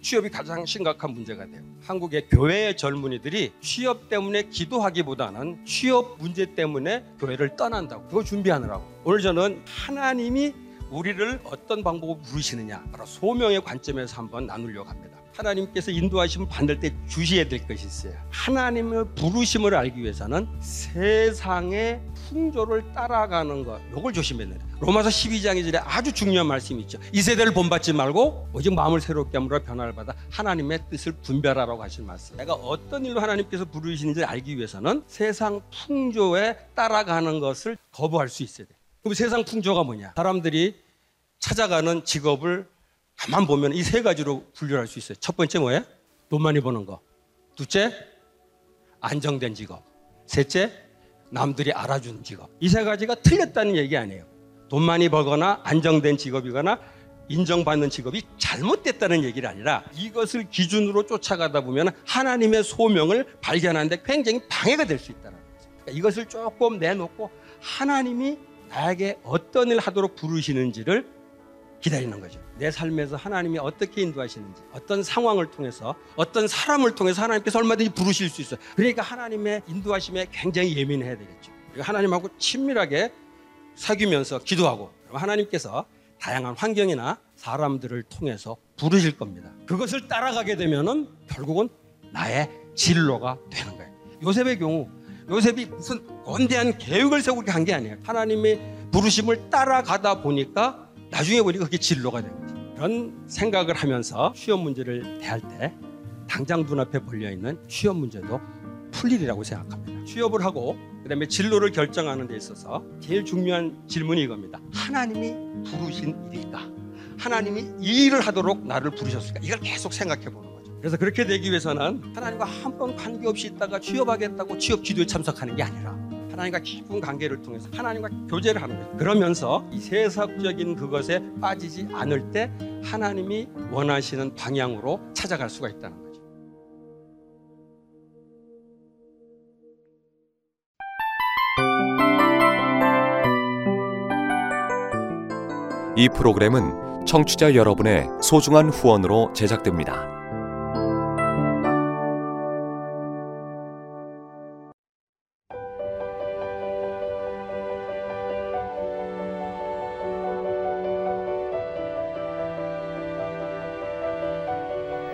취업이 가장 심각한 문제가 돼요. 한국의 교회의 젊은이들이 취업 때문에 기도하기보다는 취업 문제 때문에 교회를 떠난다고 그거 준비하느라고. 오늘 저는 하나님이 우리를 어떤 방법으로 부르시느냐 바로 소명의 관점에서 한번 나누려고 합니다. 하나님께서 인도하시면 반들 때 주시해야 될 것이 있어요. 하나님의 부르심을 알기 위해서는 세상의 풍조를 따라가는 것, 요걸 조심해야 돼요. 로마서 12장 2절에 아주 중요한 말씀이 있죠. 이 세대를 본받지 말고 오직 마음을 새롭게 함으로 변화를 받아 하나님의 뜻을 분별하라고 하신 말씀. 내가 어떤 일로 하나님께서 부르시는지 알기 위해서는 세상 풍조에 따라가는 것을 거부할 수 있어야 돼. 그럼 세상 풍조가 뭐냐? 사람들이 찾아가는 직업을 가만 보면 이 세 가지로 분류할 수 있어요. 첫 번째 뭐예요? 돈 많이 버는 거. 둘째, 안정된 직업. 셋째, 남들이 알아주는 직업. 이 세 가지가 틀렸다는 얘기 아니에요. 돈 많이 벌거나 안정된 직업이거나 인정받는 직업이 잘못됐다는 얘기가 아니라 이것을 기준으로 쫓아가다 보면 하나님의 소명을 발견하는데 굉장히 방해가 될 수 있다는 거죠. 그러니까 이것을 조금 내놓고 하나님이 나에게 어떤 일 하도록 부르시는지를 기다리는 거죠. 내 삶에서 하나님이 어떻게 인도하시는지, 어떤 상황을 통해서, 어떤 사람을 통해서 하나님께서 얼마든지 부르실 수 있어요. 그러니까 하나님의 인도하심에 굉장히 예민해야 되겠죠. 그리고 하나님하고 친밀하게 사귀면서 기도하고 하나님께서 다양한 환경이나 사람들을 통해서 부르실 겁니다. 그것을 따라가게 되면은 결국은 나의 진로가 되는 거예요. 요셉의 경우 요셉이 무슨 원대한 계획을 세우고 한게 아니에요. 하나님의 부르심을 따라가다 보니까 나중에 보니까 그게 진로가 된 거죠. 그런 생각을 하면서 취업 문제를 대할 때 당장 눈앞에 걸려 있는 취업 문제도 풀리리라고 생각합니다. 취업을 하고 그다음에 진로를 결정하는 데 있어서 제일 중요한 질문이 이겁니다. 하나님이 부르신 일일까? 하나님이 이 일을 하도록 나를 부르셨을까? 이걸 계속 생각해 보는 거죠. 그래서 그렇게 되기 위해서는 하나님과 한 번 관계없이 있다가 취업하겠다고 취업 기도에 참석하는 게 아니라 하나님과 깊은 관계를 통해서 하나님과 교제를 하는 거예요. 그러면서 이 세상적인 그것에 빠지지 않을 때 하나님이 원하시는 방향으로 찾아갈 수가 있다는 거죠. 이 프로그램은 청취자 여러분의 소중한 후원으로 제작됩니다.